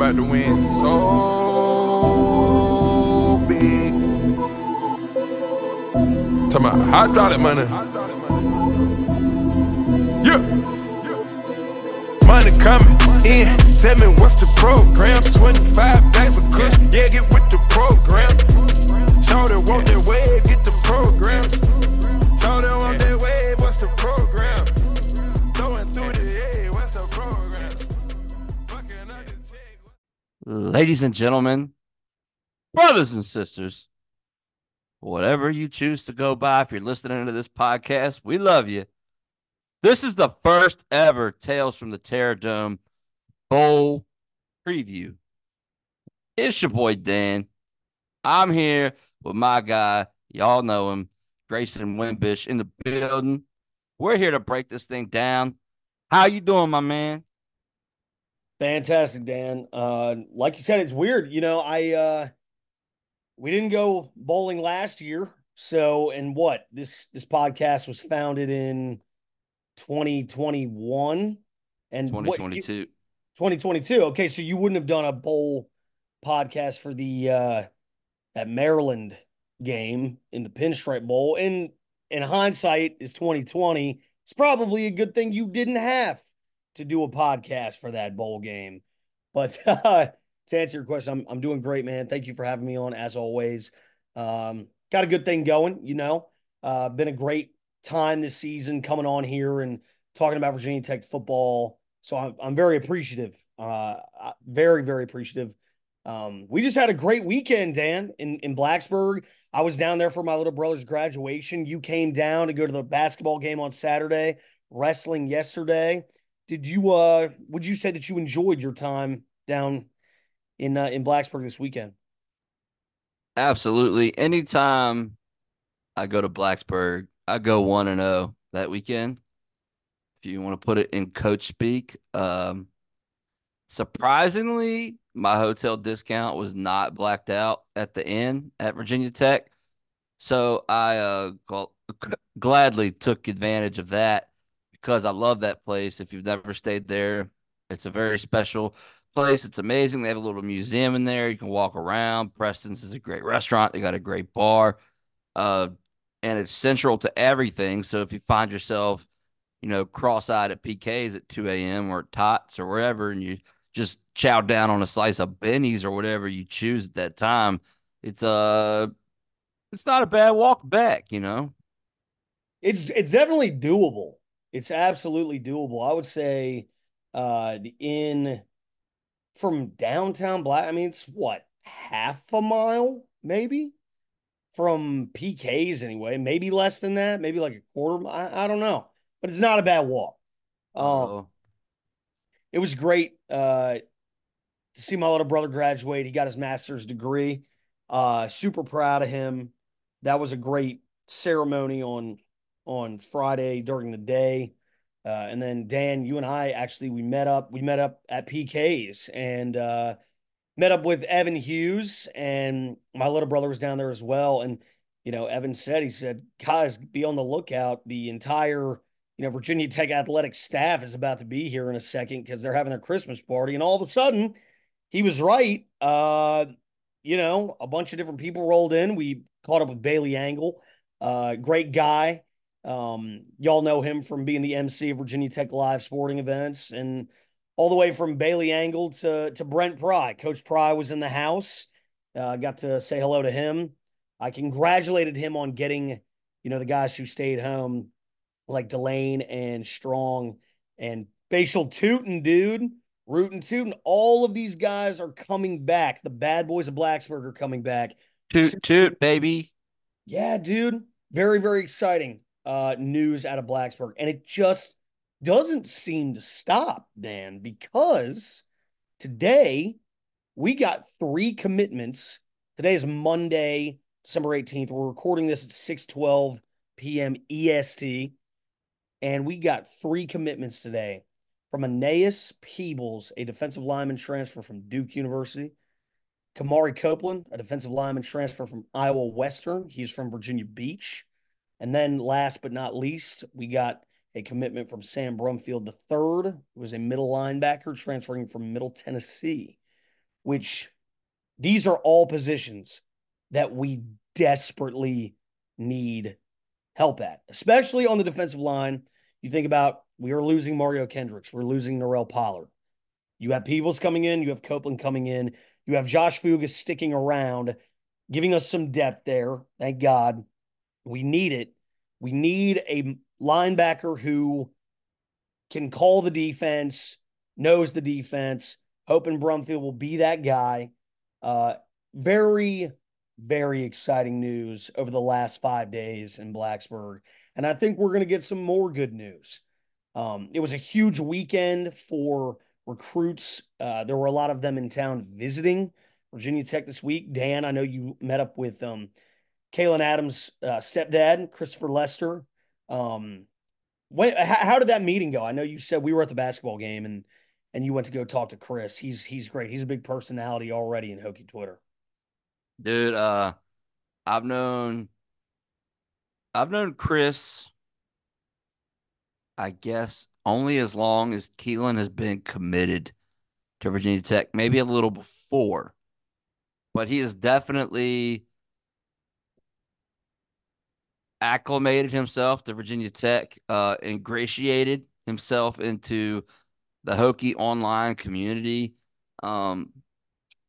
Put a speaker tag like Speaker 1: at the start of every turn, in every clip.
Speaker 1: about to win so big. Talking about hydraulic money. Yeah. Money coming in. Tell me what's the program? 25 bags of kush. Yeah, get with the program. Show them want that wave, get the program.
Speaker 2: Ladies and gentlemen, brothers and sisters, whatever you choose to go by, if you're listening to this podcast, we love you. This is the first ever Tales from the Terror Dome Bowl preview. It's your boy Dan. I'm here with my guy. Y'all know him, Grayson Wimbish in the building. We're here to break this thing down. How you doing, my man?
Speaker 3: Fantastic, Dan. Uh, like you said, it's weird. You know, I uh, we didn't go bowling last year, so and what this this podcast was founded in 2021 and what-
Speaker 2: 2022.
Speaker 3: 2022. Okay, so you wouldn't have done a bowl podcast for the uh that Maryland game in the Pinstripe Bowl. And in hindsight, is 2020. It's probably a good thing you didn't have to do a podcast for that bowl game. But uh, to answer your question, I'm I'm doing great, man. Thank you for having me on as always. Um, got a good thing going, you know. Uh, been a great time this season coming on here and talking about Virginia Tech football. So I'm I'm very appreciative. Uh, very very appreciative. Um, we just had a great weekend, Dan, in in Blacksburg. I was down there for my little brother's graduation. You came down to go to the basketball game on Saturday, wrestling yesterday. Did you uh would you say that you enjoyed your time down in uh, in Blacksburg this weekend?
Speaker 2: Absolutely. Anytime I go to Blacksburg, I go 1 and 0 that weekend. If you want to put it in coach speak, um surprisingly, my hotel discount was not blacked out at the end at Virginia Tech. So I uh gl- gladly took advantage of that because I love that place. If you've never stayed there, it's a very special place. It's amazing. They have a little museum in there. You can walk around. Preston's is a great restaurant. They got a great bar. Uh, and it's central to everything. So if you find yourself, you know, cross-eyed at PKs at 2 a.m. or Tots or wherever, and you just chow down on a slice of Benny's or whatever you choose at that time, it's uh it's not a bad walk back, you know.
Speaker 3: It's it's definitely doable. It's absolutely doable. I would say uh in from downtown Black, I mean it's what, half a mile maybe? From PKs anyway, maybe less than that, maybe like a quarter. I, I don't know. But it's not a bad walk. Um
Speaker 2: Uh,
Speaker 3: it was great uh, to see my little brother graduate. He got his master's degree. Uh, super proud of him. That was a great ceremony on on Friday during the day. Uh, and then Dan, you and I actually we met up. We met up at PK's and uh, met up with Evan Hughes, and my little brother was down there as well. And you know, Evan said he said, "Guys, be on the lookout. The entire you know, Virginia Tech athletic staff is about to be here in a second because they're having their Christmas party. And all of a sudden, he was right. Uh, you know, a bunch of different people rolled in. We caught up with Bailey Angle, uh, great guy. Um, y'all know him from being the MC of Virginia Tech live sporting events, and all the way from Bailey Angle to to Brent Pry. Coach Pry was in the house. Uh, got to say hello to him. I congratulated him on getting, you know, the guys who stayed home like Delane and Strong and Bhayshul Tuten, dude. Rootin' Tootin. All of these guys are coming back. The bad boys of Blacksburg are coming back.
Speaker 2: toot toot, baby.
Speaker 3: Yeah, dude. Very, very exciting uh, news out of Blacksburg. And it just doesn't seem to stop, Dan, because today we got three commitments. Today is Monday, December 18th. We're recording this at 6 12 p.m. EST. And we got three commitments today from Aeneas Peebles, a defensive lineman transfer from Duke University. Kamari Copeland, a defensive lineman transfer from Iowa Western. He's from Virginia Beach. And then last but not least, we got a commitment from Sam Brumfield III, who was a middle linebacker transferring from Middle Tennessee. which these are all positions that we desperately need help at, especially on the defensive line. You think about we are losing Mario Kendricks, we're losing Norell Pollard. You have Peebles coming in, you have Copeland coming in, you have Josh Fugas sticking around, giving us some depth there. Thank God. We need it. We need a linebacker who can call the defense, knows the defense. Hoping Brumfield will be that guy. Uh, very, very exciting news over the last five days in Blacksburg. And I think we're going to get some more good news. Um, it was a huge weekend for recruits. Uh, there were a lot of them in town visiting Virginia Tech this week. Dan, I know you met up with um, Kalen Adams' uh, stepdad, Christopher Lester. Um, when, how, how did that meeting go? I know you said we were at the basketball game and and you went to go talk to Chris. He's he's great. He's a big personality already in Hokie Twitter.
Speaker 2: Dude, uh, I've known I've known Chris I guess only as long as Keelan has been committed to Virginia Tech, maybe a little before. But he is definitely acclimated himself to Virginia Tech, uh, ingratiated himself into the Hokie online community. Um,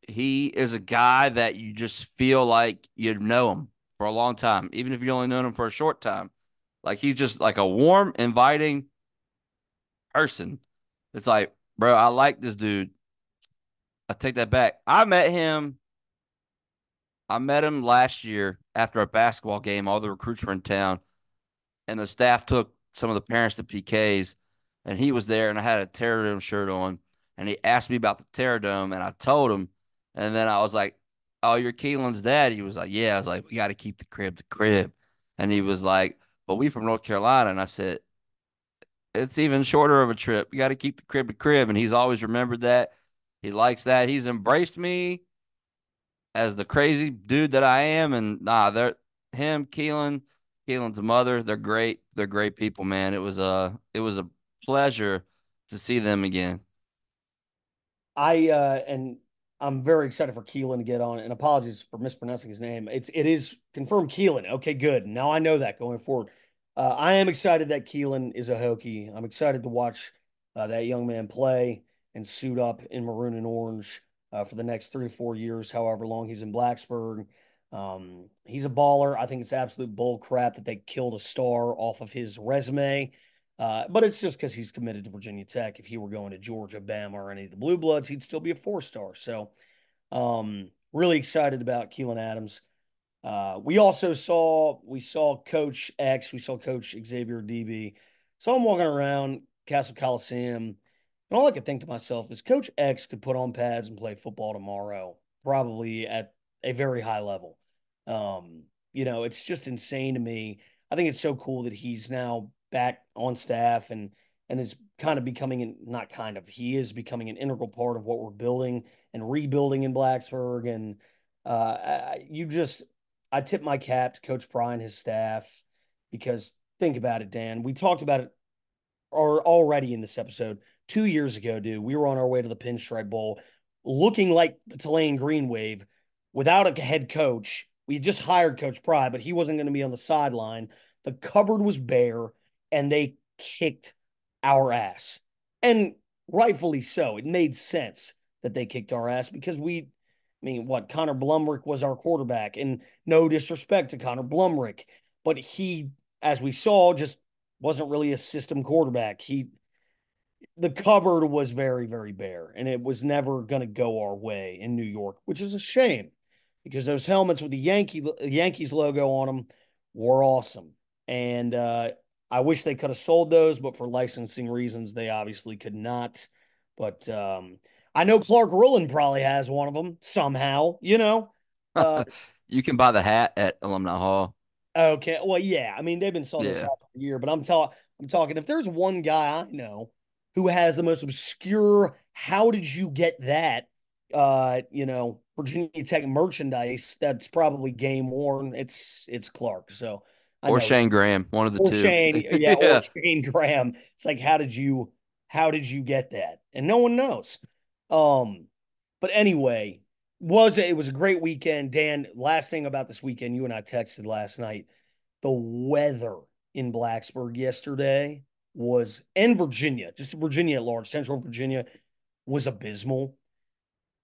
Speaker 2: he is a guy that you just feel like you know him for a long time, even if you only known him for a short time. Like he's just like a warm, inviting person. It's like, bro, I like this dude. I take that back. I met him. I met him last year after a basketball game. All the recruits were in town, and the staff took some of the parents to PKs, and he was there, and I had a Terror Dome shirt on, and he asked me about the Terror Dome, and I told him, and then I was like, "Oh, you're Keelan's dad." He was like, "Yeah." I was like, "We got to keep the crib the crib," and he was like, "But we from North Carolina," and I said, "It's even shorter of a trip. You got to keep the crib to crib," and he's always remembered that. He likes that. He's embraced me as the crazy dude that I am, and nah, they're him, Keelan, Keelan's mother. They're great. They're great people, man. It was a it was a pleasure to see them again.
Speaker 3: I uh and I'm very excited for Keelan to get on. And apologies for mispronouncing his name. It's it is confirmed Keelan. Okay, good. Now I know that going forward. Uh, I am excited that Keelan is a Hokie. I'm excited to watch uh, that young man play and suit up in maroon and orange uh, for the next three to four years, however long he's in Blacksburg. Um, he's a baller. I think it's absolute bull crap that they killed a star off of his resume. Uh, but it's just because he's committed to Virginia Tech. If he were going to Georgia, Bama, or any of the Blue Bloods, he'd still be a four star. So, um, really excited about Keelan Adams. Uh, we also saw we saw Coach X, we saw Coach Xavier Adibi. Saw him walking around Cassell Coliseum, and all I could think to myself is Coach X could put on pads and play football tomorrow, probably at a very high level. Um, you know, it's just insane to me. I think it's so cool that he's now back on staff and and is kind of becoming an, not kind of he is becoming an integral part of what we're building and rebuilding in Blacksburg and uh, I, you just I tip my cap to Coach Pry and his staff because think about it, Dan. We talked about it or already in this episode two years ago, dude. We were on our way to the Pinstripe Bowl, looking like the Tulane Green Wave without a head coach. We just hired Coach Pry, but he wasn't going to be on the sideline. The cupboard was bare, and they kicked our ass, and rightfully so. It made sense that they kicked our ass because we I mean, what Connor Blumrick was our quarterback, and no disrespect to Connor Blumrick, but he, as we saw, just wasn't really a system quarterback. He, the cupboard was very, very bare, and it was never going to go our way in New York, which is a shame because those helmets with the Yankee Yankees logo on them were awesome, and uh, I wish they could have sold those, but for licensing reasons, they obviously could not. But um, I know Clark Rullen probably has one of them somehow, you know.
Speaker 2: Uh, you can buy the hat at Alumni Hall.
Speaker 3: Okay. Well, yeah. I mean, they've been selling yeah. for a year, but I'm telling I'm talking if there's one guy I know who has the most obscure how did you get that uh, you know, Virginia Tech merchandise that's probably game worn, it's it's Clark. So
Speaker 2: I or Shane Graham, one of the
Speaker 3: or
Speaker 2: two.
Speaker 3: Shane, yeah, yeah, or Shane Graham. It's like, how did you how did you get that? And no one knows. Um, But anyway, was it was a great weekend. Dan, last thing about this weekend, you and I texted last night. The weather in Blacksburg yesterday was in Virginia, just Virginia at large, Central Virginia was abysmal.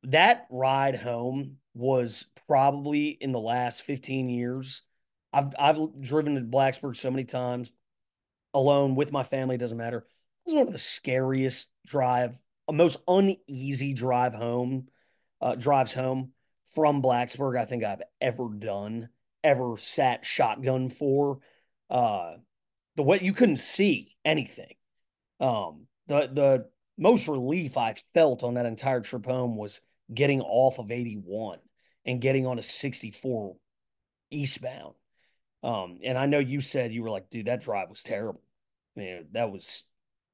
Speaker 3: That ride home was probably in the last 15 years. I've I've driven to Blacksburg so many times alone with my family, doesn't matter. This is one of the scariest drive, a most uneasy drive home, uh, drives home from Blacksburg I think I've ever done, ever sat shotgun for. Uh, the way you couldn't see anything. Um, the the most relief I felt on that entire trip home was getting off of 81 and getting on a 64 eastbound. Um, and I know you said you were like, dude, that drive was terrible. Man, that was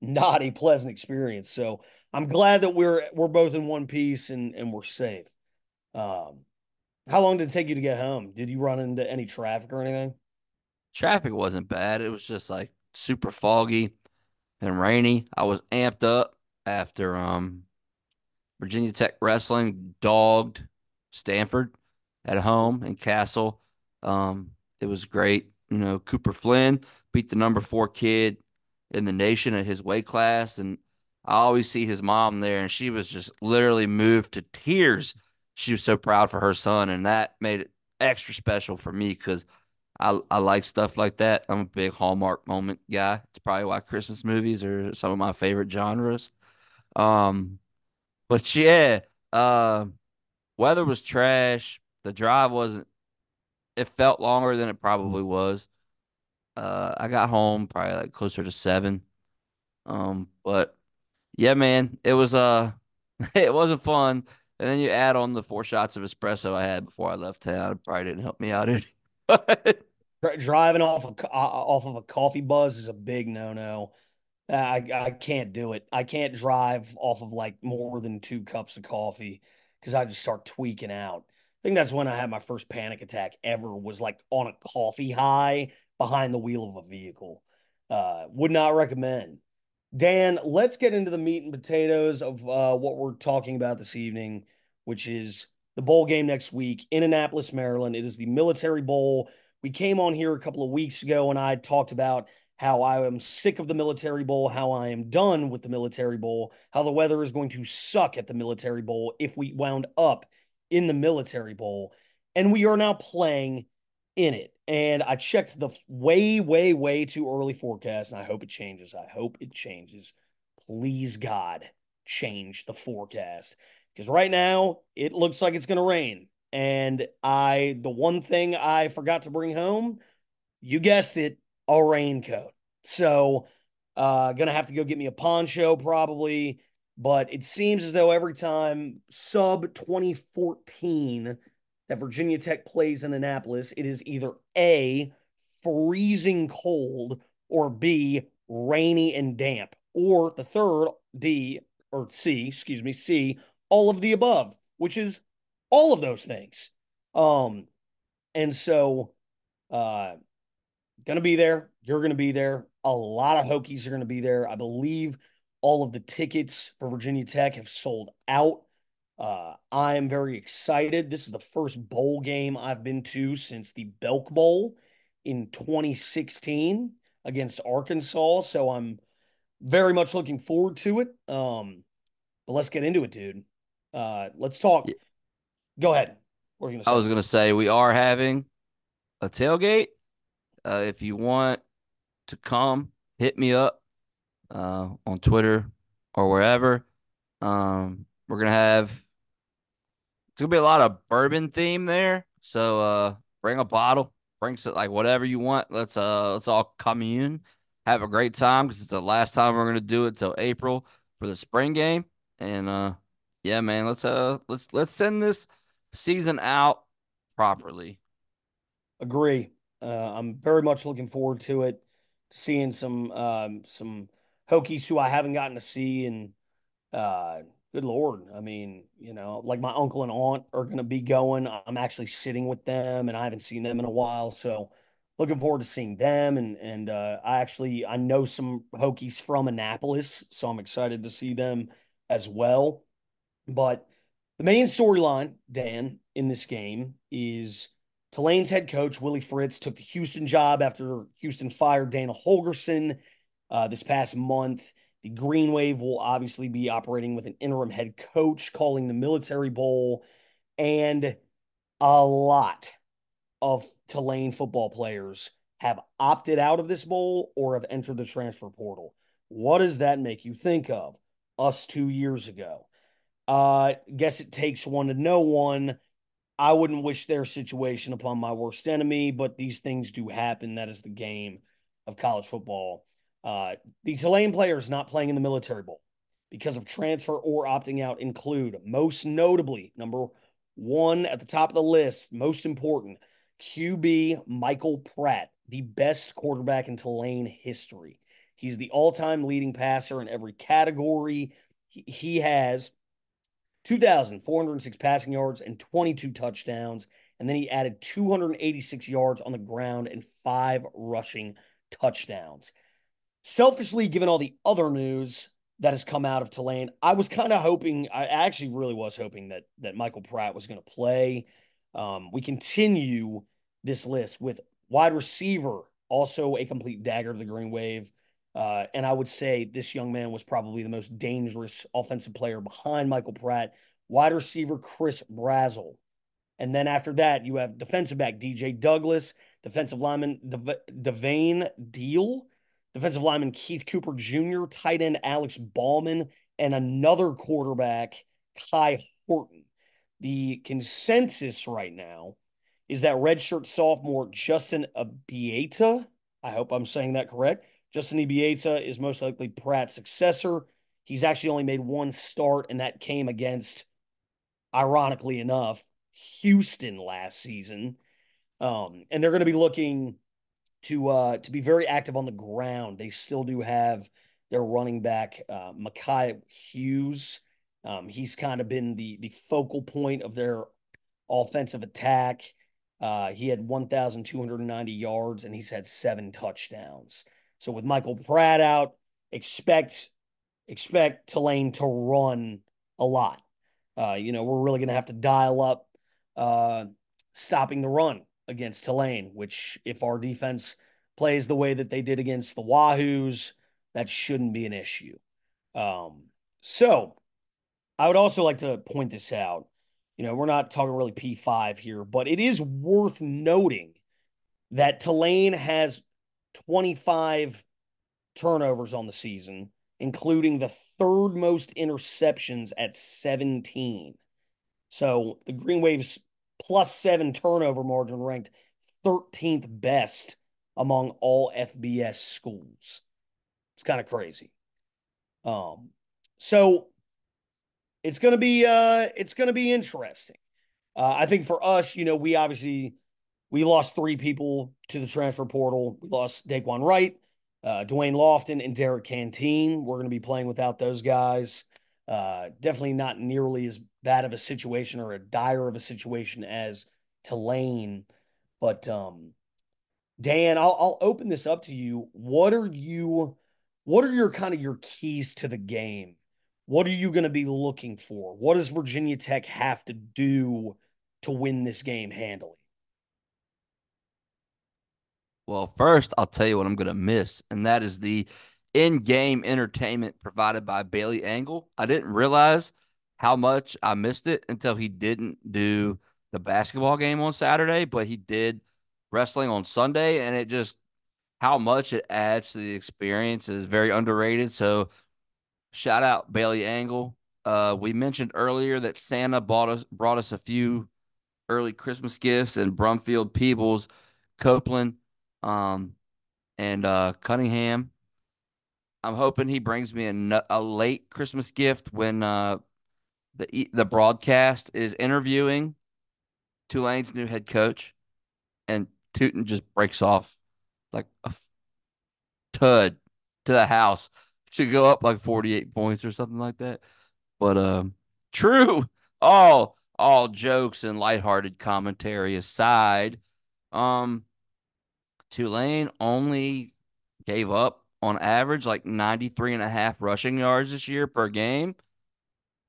Speaker 3: not a pleasant experience. So I'm glad that we're we're both in one piece and and we're safe. Um, how long did it take you to get home? Did you run into any traffic or anything?
Speaker 2: Traffic wasn't bad. It was just like super foggy and rainy. I was amped up after um Virginia Tech wrestling dogged Stanford at home in Cassell. Um, it was great. You know, Cooper Flynn beat the number four kid in the nation at his weight class, and I always see his mom there, and she was just literally moved to tears. She was so proud for her son, and that made it extra special for me because I I like stuff like that. I'm a big Hallmark moment guy. It's probably why Christmas movies are some of my favorite genres. Um, but yeah, uh, weather was trash. The drive wasn't. It felt longer than it probably was. Uh, I got home probably like closer to seven. Um, but yeah, man, it was uh, it wasn't fun. And then you add on the four shots of espresso I had before I left town. It probably didn't help me out any.
Speaker 3: Driving off of off of a coffee buzz is a big no no. I I can't do it. I can't drive off of like more than two cups of coffee because I just start tweaking out. I think that's when I had my first panic attack ever. Was like on a coffee high behind the wheel of a vehicle. Uh, would not recommend. Dan, let's get into the meat and potatoes of uh, what we're talking about this evening, which is the bowl game next week in Annapolis, Maryland. It is the Military Bowl. We came on here a couple of weeks ago and I talked about how I am sick of the Military Bowl, how I am done with the Military Bowl, how the weather is going to suck at the Military Bowl if we wound up in the Military Bowl. And we are now playing in it. And I checked the way, way, way too early forecast, and I hope it changes. I hope it changes. Please, God, change the forecast. Because right now, it looks like it's going to rain. And I, the one thing I forgot to bring home, you guessed it, a raincoat. So, uh, gonna have to go get me a poncho probably. But it seems as though every time sub 2014 that Virginia Tech plays in Annapolis, it is either A, freezing cold, or B, rainy and damp, or the third, D, or C, excuse me, C, all of the above, which is all of those things. Um, and so, uh, gonna be there. You're gonna be there. A lot of Hokies are gonna be there. I believe all of the tickets for Virginia Tech have sold out. Uh, I am very excited. This is the first bowl game I've been to since the Belk Bowl in 2016 against Arkansas. So I'm very much looking forward to it. Um, but let's get into it, dude. Uh, let's talk. Yeah. Go ahead.
Speaker 2: What you gonna say? I was gonna say we are having a tailgate. Uh, if you want to come, hit me up uh, on Twitter or wherever. Um, we're gonna have it's gonna be a lot of bourbon theme there. So uh, bring a bottle, bring some like whatever you want. Let's uh let's all commune, have a great time because it's the last time we're gonna do it till April for the spring game. And uh, yeah, man, let's uh let's let's send this season out properly.
Speaker 3: Agree. Uh, I'm very much looking forward to it, seeing some um, some Hokies who I haven't gotten to see, and uh, good lord, I mean, you know, like my uncle and aunt are going to be going. I'm actually sitting with them, and I haven't seen them in a while, so looking forward to seeing them. And and uh, I actually I know some Hokies from Annapolis, so I'm excited to see them as well. But The main storyline, Dan, in this game is Tulane's head coach, Willie Fritz, took the Houston job after Houston fired Dana Holgorsen uh, this past month. The Green Wave will obviously be operating with an interim head coach calling the Military Bowl. And a lot of Tulane football players have opted out of this bowl or have entered the transfer portal. What does that make you think of? Us two years ago. Uh, guess it takes one to know one. I wouldn't wish their situation upon my worst enemy, but these things do happen. That is the game of college football. Uh, the Tulane players not playing in the military bowl because of transfer or opting out include, most notably, number one at the top of the list, most important, QB Michael Pratt, the best quarterback in Tulane history. He's the all time leading passer in every category. He, he has 2,406 passing yards and 22 touchdowns. And then he added 286 yards on the ground and five rushing touchdowns. Selfishly, given all the other news that has come out of Tulane, I was kind of hoping, I actually really was hoping that that Michael Pratt was going to play. Um, we continue this list with wide receiver, also a complete dagger of the Green Wave. Uh, and I would say this young man was probably the most dangerous offensive player behind Michael Pratt. Wide receiver Chris Brazzell. And then after that, you have defensive back DJ Douglas, defensive lineman Devane Deal, defensive lineman Keith Cooper Jr., tight end Alex Bauman, and another quarterback, Kai Horton. The consensus right now is that redshirt sophomore Justin Ibieta, I hope I'm saying that correct, Justin Ibieta is most likely Pratt's successor. He's actually only made one start, and that came against, ironically enough, Houston last season. Um, and they're going to be looking to uh, to be very active on the ground. They still do have their running back, uh, Makhi Hughes. Um, he's kind of been the the focal point of their offensive attack. Uh, he had 1,290 yards and he's had seven touchdowns. So with Michael Pratt out, expect expect Tulane to run a lot. Uh, you know, we're really going to have to dial up uh, stopping the run against Tulane, which if our defense plays the way that they did against the Wahoos, that shouldn't be an issue. Um, so I would also like to point this out. You know, we're not talking really P5 here, but it is worth noting that Tulane has 25 turnovers on the season, including the third most interceptions at 17. So the Green Waves plus seven turnover margin ranked 13th best among all FBS schools. It's kind of crazy. Um, so it's gonna be uh it's gonna be interesting. Uh, I think for us, you know, we obviously we lost three people to the transfer portal. We lost Daquan Wright, uh, Dwayne Lofton, and Derek Canteen. We're going to be playing without those guys. Uh, definitely not nearly as bad of a situation or a dire of a situation as Tulane. But um, Dan, I'll, I'll open this up to you. What are you? What are your kind of your keys to the game? What are you going to be looking for? What does Virginia Tech have to do to win this game handily?
Speaker 2: Well, first, I'll tell you what I'm going to miss, and that is the in game entertainment provided by Bailey Angle. I didn't realize how much I missed it until he didn't do the basketball game on Saturday, but he did wrestling on Sunday, and it just how much it adds to the experience is very underrated. So, shout out Bailey Angle. Uh, we mentioned earlier that Santa bought us brought us a few early Christmas gifts, and Brumfield, Peebles, Copeland um, and uh, Cunningham. I'm hoping he brings me a, a late Christmas gift when uh, the the broadcast is interviewing Tulane's new head coach, and Tuten just breaks off like a tud to the house. Should go up like 48 points or something like that. But um, true. All all jokes and lighthearted commentary aside, um, Tulane only gave up on average like 93 and a half rushing yards this year per game.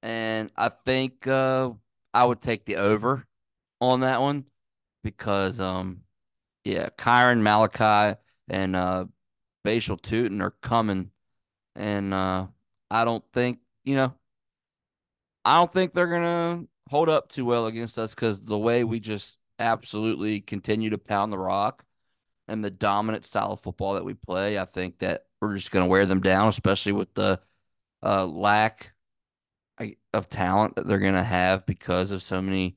Speaker 2: And I think uh, I would take the over on that one because um yeah, Kyron Malachi and uh Bhayshul Tuten are coming and uh I don't think, you know, I don't think they're gonna hold up too well against us because the way we just absolutely continue to pound the rock and the dominant style of football that we play, I think that we're just gonna wear them down, especially with the uh, lack of talent that they're gonna have because of so many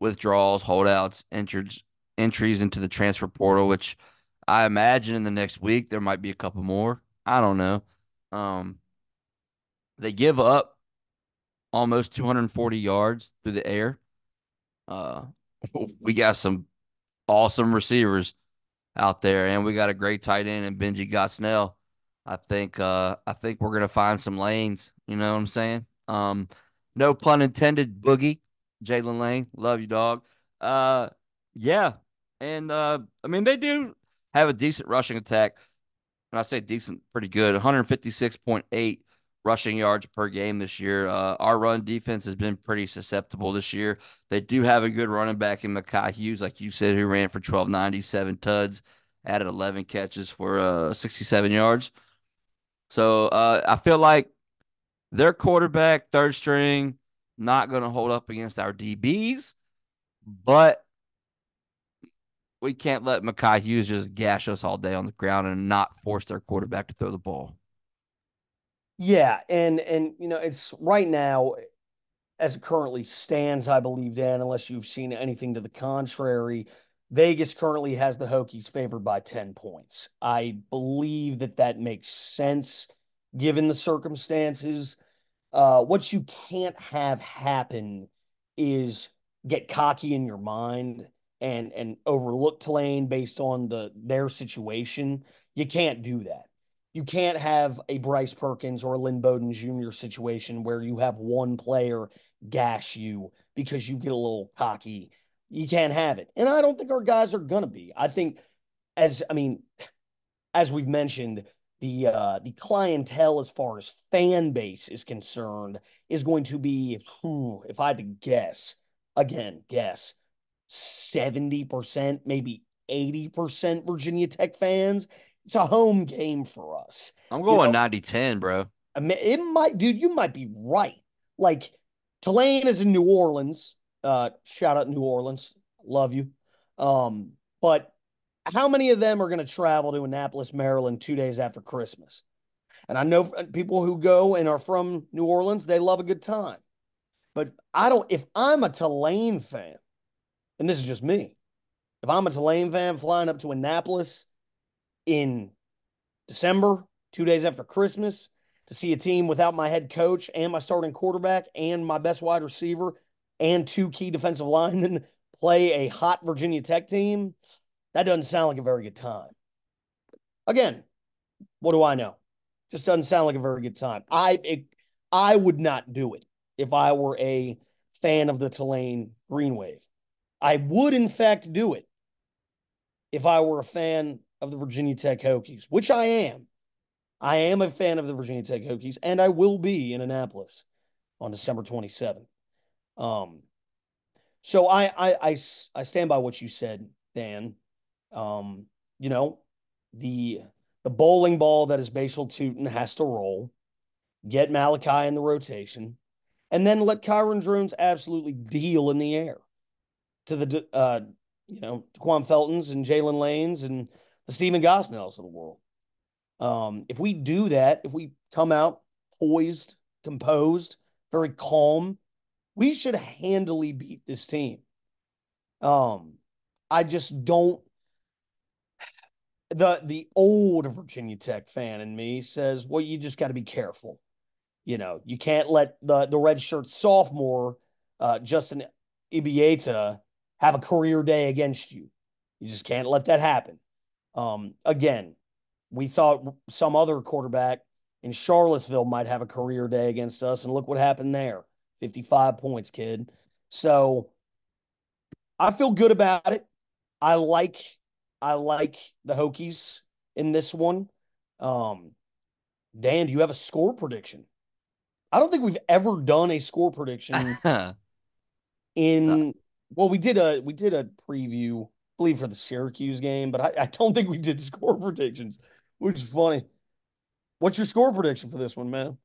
Speaker 2: withdrawals, holdouts, entries entries into the transfer portal, which I imagine in the next week there might be a couple more. I don't know. Um, they give up almost 240 yards through the air. Uh, we got some awesome receivers out there, and we got a great tight end in Benji Gosnell. I think uh, I think we're gonna find some lanes. You know what I'm saying? Um, no pun intended. Boogie, Jaylin Lane, love you, dog. Uh, yeah, and uh, I mean they do have a decent rushing attack. And I say decent, pretty good. 156.8 rushing yards per game this year. Uh, our run defense has been pretty susceptible this year. They do have a good running back in Makhi Hughes, like you said, who ran for 1297 tuds, added 11 catches for uh, 67 yards. So uh, I feel like their quarterback, third string, not going to hold up against our DBs, but we can't let Makhi Hughes just gash us all day on the ground and not force their quarterback to throw the ball.
Speaker 3: Yeah, and and you know, it's right now as it currently stands, I believe, Dan, unless you've seen anything to the contrary, Vegas currently has the Hokies favored by 10 points. I believe that that makes sense given the circumstances. Uh, what you can't have happen is get cocky in your mind and and overlook Tulane based on the their situation. You can't do that you can't have a Bryce Perkins or a Lynn Bowden Jr. situation where you have one player gash you because you get a little cocky. You can't have it. And I don't think our guys are going to be. I think, as I mean, as we've mentioned, the uh, the clientele as far as fan base is concerned is going to be, if I had to guess, again, guess, 70%, maybe 80% Virginia Tech fans it's a home game for us.
Speaker 2: I'm going you know? 90 10, bro.
Speaker 3: I mean, it might, dude, you might be right. Like, Tulane is in New Orleans. Uh, shout out New Orleans. Love you. Um, but how many of them are going to travel to Annapolis, Maryland two days after Christmas? And I know people who go and are from New Orleans, they love a good time. But I don't, if I'm a Tulane fan, and this is just me, if I'm a Tulane fan flying up to Annapolis in December, two days after Christmas, to see a team without my head coach and my starting quarterback and my best wide receiver and two key defensive linemen play a hot Virginia Tech team, that doesn't sound like a very good time. Again, what do I know? Just doesn't sound like a very good time. I it, I would not do it if I were a fan of the Tulane Green Wave. I would, in fact, do it if I were a fan of the Virginia Tech Hokies, which I am. I am a fan of the Virginia Tech Hokies, and I will be in Annapolis on December 27th. Um, so I, I, I, I stand by what you said, Dan. Um, you know, the the bowling ball that is Bhayshul Tuten has to roll, get Malachi in the rotation, and then let Kyron Drones absolutely deal in the air to the uh, you know, to Quan Feltons and Jaylin Lanes and the Stephen Gosnells of the world. Um, if we do that, if we come out poised, composed, very calm, we should handily beat this team. Um, I just don't. The the old Virginia Tech fan in me says, well, you just got to be careful. You know, you can't let the the red shirt sophomore, uh, Justin Ibieta, have a career day against you. You just can't let that happen. Um, again, we thought some other quarterback in Charlottesville might have a career day against us, and look what happened there 55 points, kid. So I feel good about it. I like I like the Hokies in this one. Um, Dan, do you have a score prediction? I don't think we've ever done a score prediction in well, we did a we did a preview, believe, for the Syracuse game, but I, I don't think we did score predictions, which is funny. What's your score prediction for this one, man?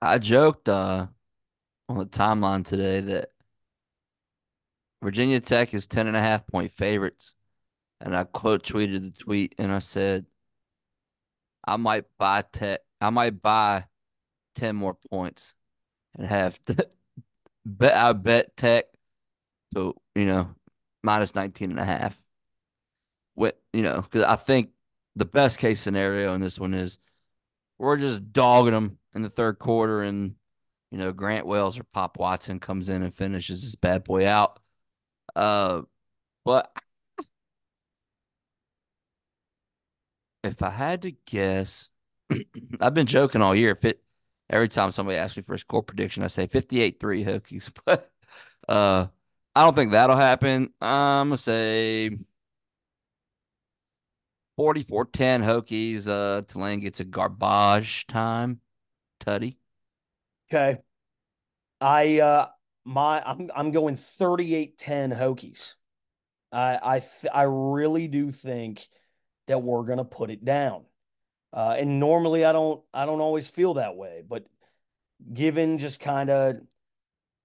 Speaker 2: I joked uh, on the timeline today that Virginia Tech is 10 and a half point favorites. And I quote tweeted the tweet and I said, I might buy Tech. I might buy 10 more points and have to bet I bet Tech so, you know, minus 19 and a half. What, you know, because I think the best case scenario in this one is we're just dogging them in the third quarter and, you know, Grant Wells or Pop Watson comes in and finishes this bad boy out. Uh, but if I had to guess, I've been joking all year. If it every time somebody asks me for a score prediction, I say 58 3 Hokies. But uh I don't think that'll happen. I'm gonna say 44-10 Hokies. Uh Tulane gets a garbage time. Tutty.
Speaker 3: Okay. I uh my I'm I'm going 38-10 Hokies. I I th- I really do think that we're gonna put it down. Uh, and normally I don't I don't always feel that way, but given just kind of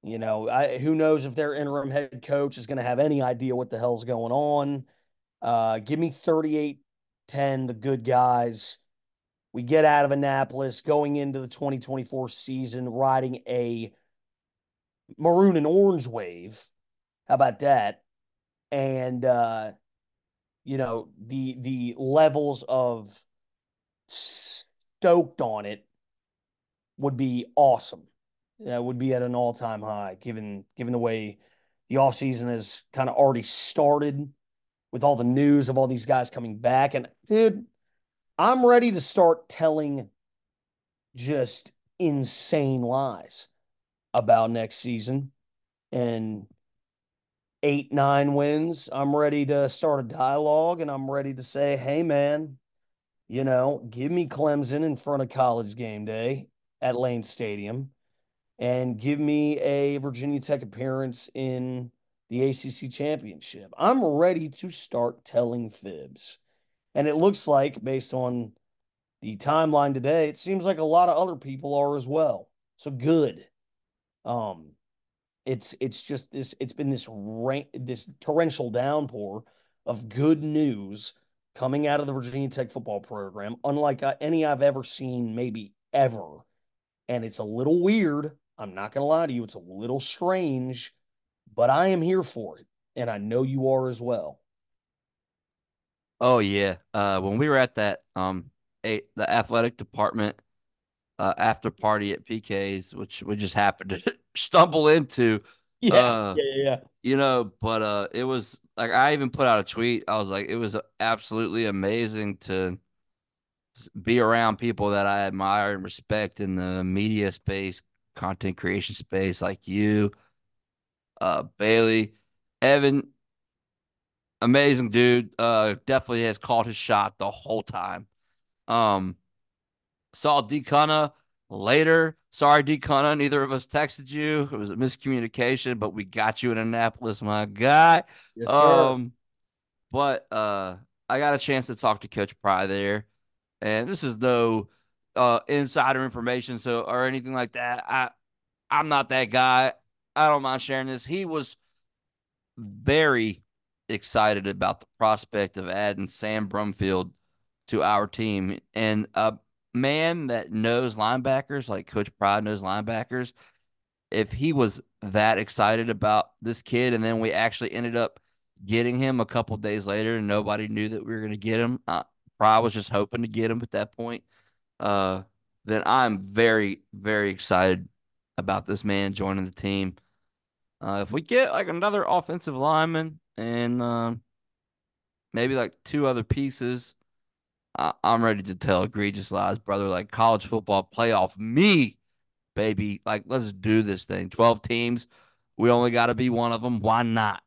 Speaker 3: you know, I who knows if their interim head coach is going to have any idea what the hell's going on. Uh, give me 38 10, the good guys. We get out of Annapolis going into the 2024 season riding a maroon and orange wave. How about that? And uh, you know, the the levels of stoked on it would be awesome. That would be at an all time high, given given the way the offseason has kind of already started with all the news of all these guys coming back. And dude, I'm ready to start telling just insane lies about next season and eight, nine wins. I'm ready to start a dialogue and I'm ready to say, hey, man, you know, give me Clemson in front of college game day at Lane Stadium and give me a Virginia Tech appearance in the ACC championship. I'm ready to start telling fibs. And it looks like, based on the timeline today, it seems like a lot of other people are as well. So good. Um, it's it's just this. It's been this rain, this torrential downpour of good news coming out of the Virginia Tech football program, unlike uh, any I've ever seen, maybe ever. And it's a little weird I'm not going to lie to you. It's a little strange, but I am here for it. And I know you are as well.
Speaker 2: Oh yeah. Uh, when we were at that um a, the athletic department uh, after party at PK's, which we just happened to stumble into.
Speaker 3: Yeah, uh, yeah, yeah, yeah.
Speaker 2: You know, but uh, it was like I even put out a tweet. I was like, it was absolutely amazing to be around people that I admire and respect in the media space, content creation space like you, uh, Bailey, Evan, amazing dude. Uh, definitely has called his shot the whole time. Um, saw D later. Sorry, D Neither of us texted you. It was a miscommunication, but we got you in Annapolis, my guy.
Speaker 3: Yes, sir.
Speaker 2: Um, but uh, I got a chance to talk to Coach Pry there, and this is no uh, insider information, so or anything like that. I I'm not that guy. I don't mind sharing this. He was very excited about the prospect of adding Sam Brumfield to our team, and a man that knows linebackers, like Coach Pry knows linebackers. If he was that excited about this kid, and then we actually ended up getting him a couple days later, and nobody knew that we were going to get him. Uh, Pry was just hoping to get him at that point uh, then I'm very, very excited about this man joining the team. Uh, if we get like another offensive lineman and uh, maybe like two other pieces, I- I'm ready to tell egregious lies, brother. Like college football playoff, me, baby. Like, let's do this thing. 12 teams. We only got to be one of them. Why not?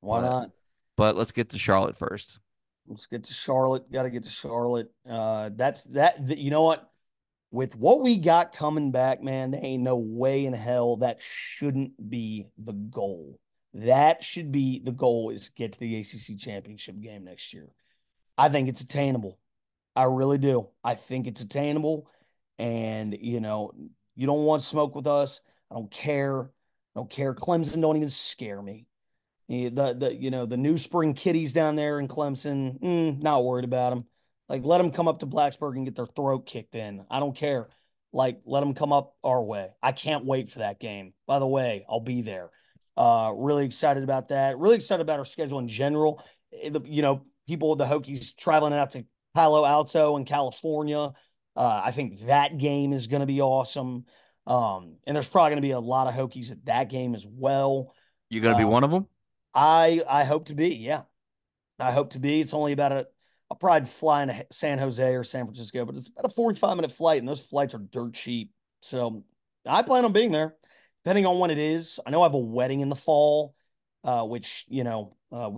Speaker 3: Why
Speaker 2: but,
Speaker 3: not?
Speaker 2: But let's get to Charlotte first.
Speaker 3: Let's get to Charlotte. Got to get to Charlotte. Uh, that's that. The, you know what? with what we got coming back, man, there ain't no way in hell that shouldn't be the goal. That should be the goal is get to the ACC championship game next year. I think it's attainable. I really do. I think it's attainable. And, you know, you don't want smoke with us. I don't care. I don't care. Clemson don't even scare me. The, the you know, the new spring kitties down there in Clemson, mm, not worried about them. Like, let them come up to Blacksburg and get their throat kicked in. I don't care. Like, let them come up our way. I can't wait for that game. By the way, I'll be there. Uh, really excited about that. Really excited about our schedule in general. Eh, you know, people, the Hokies traveling out to Palo Alto in California. Uh, I think that game is going to be awesome. Um, and there's probably going to be a lot of Hokies at that game as well.
Speaker 2: You're going to be uh, one of them?
Speaker 3: I I hope to be. Yeah, I hope to be. It's only about a I'll probably fly into San Jose or San Francisco, but it's about a 45 minute flight, and those flights are dirt cheap. So I plan on being there, depending on when it is. I know I have a wedding in the fall, uh, which you know, uh,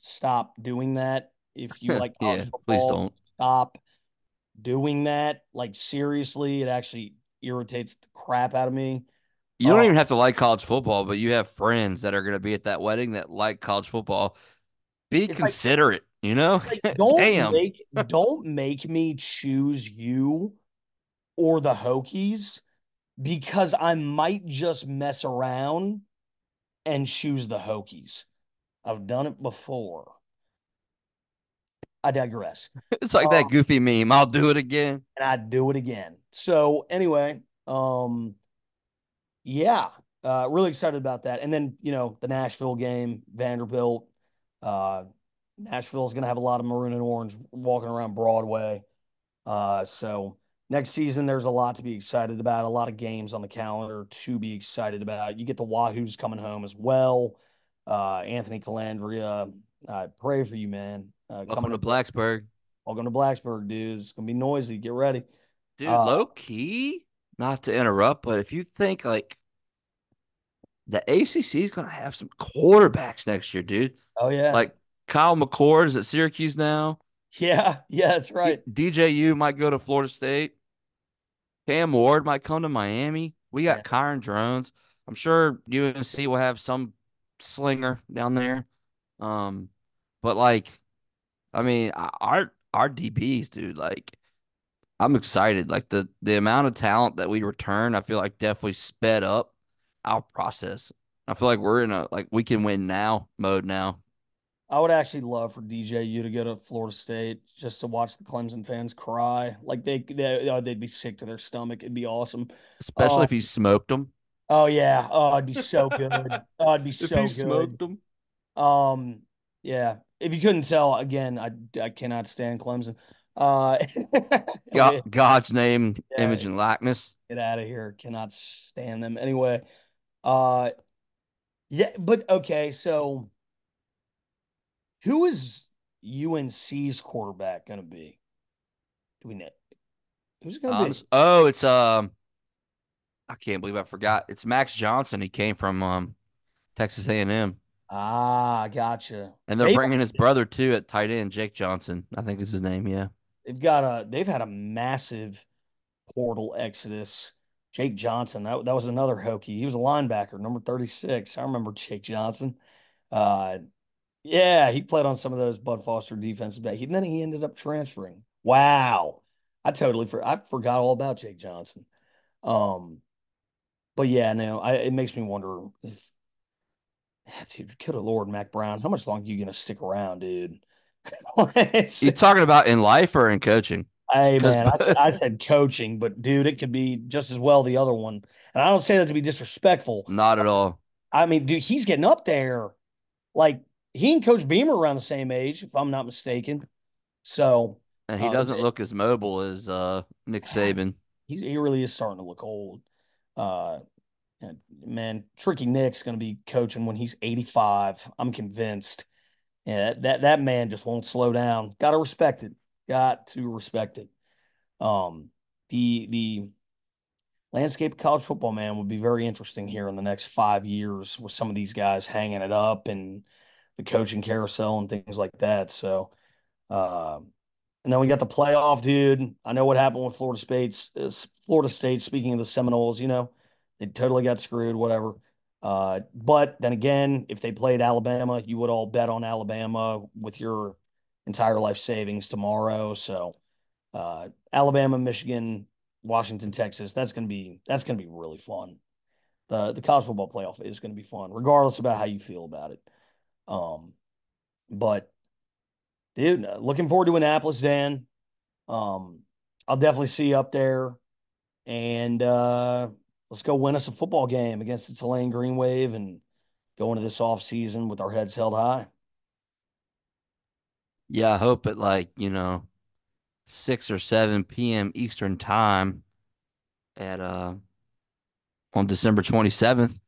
Speaker 3: stop doing that if you like.
Speaker 2: yeah, football, please don't
Speaker 3: stop doing that. Like seriously, it actually irritates the crap out of me.
Speaker 2: You don't uh, even have to like college football, but you have friends that are going to be at that wedding that like college football. Be considerate. Like, you know,
Speaker 3: like, don't Damn. make don't make me choose you or the Hokies because I might just mess around and choose the Hokies. I've done it before. I digress.
Speaker 2: It's like um, that goofy meme. I'll do it again.
Speaker 3: And I do it again. So anyway, um yeah, uh really excited about that. And then, you know, the Nashville game, Vanderbilt, uh Nashville is going to have a lot of maroon and orange walking around Broadway. Uh, so next season, there's a lot to be excited about. A lot of games on the calendar to be excited about. You get the Wahoos coming home as well. Uh, Anthony Colandrea, I pray for you, man.
Speaker 2: Uh, welcome coming to Blacksburg.
Speaker 3: Welcome to Blacksburg, dude. It's gonna be noisy. Get ready,
Speaker 2: dude. Uh, low key, not to interrupt, but if you think like the ACC is gonna have some quarterbacks next year, dude.
Speaker 3: Oh yeah,
Speaker 2: like Kyle McCord is at Syracuse now.
Speaker 3: Yeah, yeah, that's right.
Speaker 2: DJU might go to Florida State. Cam Ward might come to Miami. We got yeah. Kyron Drones. I'm sure UNC will have some slinger down there. Um, but like, I mean, our our DBs, dude, like, I'm excited. Like the the amount of talent that we return, I feel like definitely sped up our process. I feel like we're in a like we can win now mode now.
Speaker 3: I would actually love for DJU to go to Florida State just to watch the Clemson fans cry. Like they, they oh, they'd be sick to their stomach. It'd be awesome,
Speaker 2: especially uh, if he smoked them.
Speaker 3: Oh yeah, oh it'd be so good. oh, it'd be so good. smoked them. Um, yeah. If you couldn't tell, again, I I cannot stand Clemson. Uh,
Speaker 2: God, God's name, yeah, image, and likeness.
Speaker 3: Get out of here. Cannot stand them. Anyway, uh, yeah, but okay, so who is UNC's quarterback going to be? Do we know? Who's going to um, be?
Speaker 2: Oh, it's um, I can't believe I forgot. It's Max Johnson. He came from um, Texas A and M.
Speaker 3: Ah, gotcha.
Speaker 2: And they're they, bringing his brother too at tight end, Jake Johnson. I think is his name. Yeah.
Speaker 3: They've got a. They've had a massive portal exodus. Jake Johnson. That that was another Hokie. He was a linebacker, number thirty six. I remember Jake Johnson. Uh, yeah, he played on some of those Bud Foster defensive back. And then he ended up transferring. Wow. I totally for I forgot all about Jake Johnson. Um, but yeah, now I it makes me wonder if dude, have Lord Mack Brown, how much longer are you gonna stick around, dude?
Speaker 2: You talking about in life or in coaching?
Speaker 3: Hey man, I, I, said coaching, but dude, it could be just as well the other one. And I don't say that to be disrespectful.
Speaker 2: Not at all.
Speaker 3: I mean, dude, he's getting up there. Like he and Coach Beamer around the same age, if I'm not mistaken. So
Speaker 2: and he uh, doesn't look as mobile as uh, Nick Saban.
Speaker 3: He he really is starting to look old. Uh, man, Tricky Nick's going to be coaching when he's 85. I'm convinced. Yeah, that that man just won't slow down. Got to respect it. Got to respect it. Um, the the landscape of college football, man, would be very interesting here in the next five years with some of these guys hanging it up and the coaching carousel and things like that. So, uh, And then we got the playoff, dude. I know what happened with Florida State's Florida State. Speaking of the Seminoles, you know, they totally got screwed. Whatever. Uh, but then again, if they played Alabama, you would all bet on Alabama with your entire life savings tomorrow. So, uh, Alabama, Michigan, Washington, Texas. That's gonna be that's gonna be really fun. The the college football playoff is gonna be fun, regardless about how you feel about it. Um, but dude, uh, looking forward to Annapolis, Dan. Um, I'll definitely see you up there, and uh, let's go win us a football game against the Tulane Green Wave and go into this off season with our heads held high.
Speaker 2: Yeah, I hope at like, you know, six or seven PM Eastern time at uh on December twenty seventh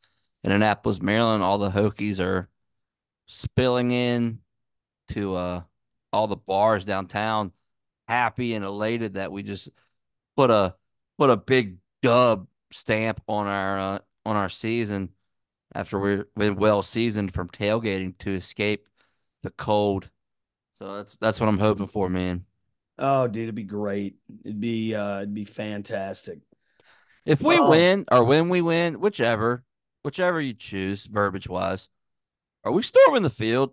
Speaker 2: in Annapolis, Maryland, all the Hokies are spilling in to uh all the bars downtown, happy and elated that we just put a put a big dub stamp on our uh, on our season after we've been well seasoned from tailgating to escape the cold. So that's that's what I'm hoping for, man.
Speaker 3: Oh, dude, it'd be great. It'd be uh it'd be fantastic.
Speaker 2: If we oh. win or when we win, whichever, whichever you choose, verbiage wise, are we storming the field?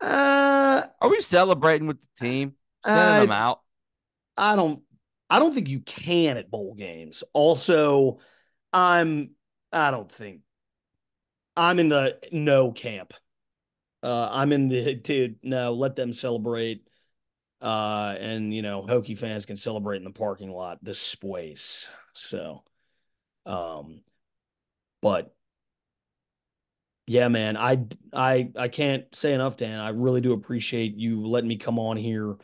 Speaker 3: Uh,
Speaker 2: are we celebrating with the team, sending uh, them out?
Speaker 3: I don't I don't think you can at bowl games. Also, I'm I don't think I'm in the no camp. Uh, I'm in the dude. No, let them celebrate. Uh, and you know, Hokie fans can celebrate in the parking lot, the space. So, um, but yeah, man, I I I can't say enough, Dan. I really do appreciate you letting me come on here.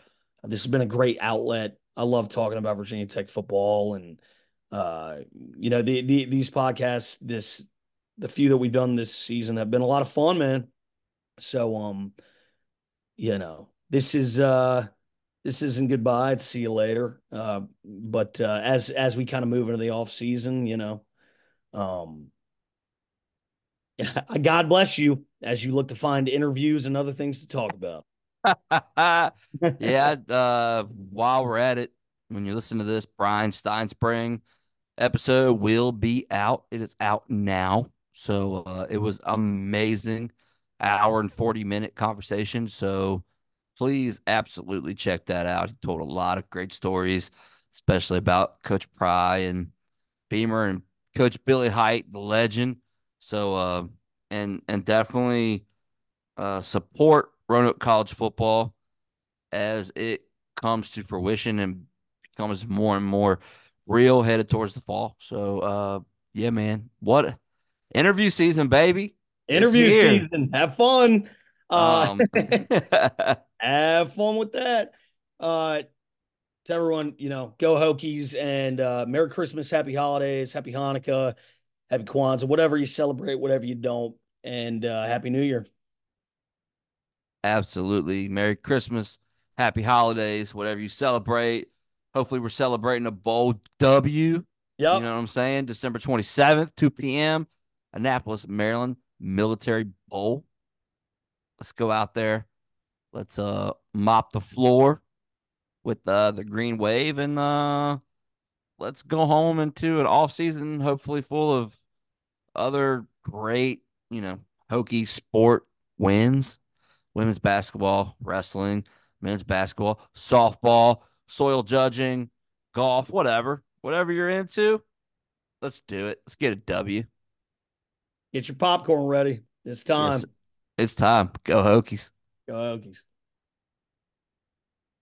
Speaker 3: This has been a great outlet I love talking about Virginia Tech football and uh, you know the, the these podcasts this the few that we've done this season have been a lot of fun, man. So um you know, this is uh this isn't goodbye. See you later. Uh, but uh, as as we kind of move into the off season, you know, um, God bless you as you look to find interviews and other things to talk about.
Speaker 2: yeah. Uh, while we're at it, when you listen to this, Bryan Stinespring episode will be out. It is out now. So uh, it was amazing, hour and forty minute conversation. So please, absolutely check that out. He told a lot of great stories, especially about Coach Pry and Beamer and Coach Billy Hite, the legend. So uh, and and definitely uh, support Roanoke College football as it comes to fruition and becomes more and more real headed towards the fall. So, uh, yeah, man, what interview season, baby?
Speaker 3: Interview season. Have fun. Uh, um, have fun with that. Uh, to everyone, you know, go Hokies and uh, Merry Christmas, Happy Holidays, Happy Hanukkah, Happy Kwanzaa, whatever you celebrate, whatever you don't, and uh, Happy New Year.
Speaker 2: Absolutely. Merry Christmas. Happy holidays, whatever you celebrate. Hopefully, we're celebrating a bowl W.
Speaker 3: Yeah.
Speaker 2: You know what I'm saying? December 27th, 2 p.m., Annapolis, Maryland Military Bowl. Let's go out there. Let's uh mop the floor with uh, the green wave and uh let's go home into an off season, hopefully full of other great, you know, Hokie sport wins women's basketball, wrestling, men's basketball, softball, soil judging, golf, whatever. Whatever you're into, let's do it. Let's get a W.
Speaker 3: Get your popcorn ready. It's time. Yes,
Speaker 2: it's time. Go Hokies.
Speaker 3: Go Hokies.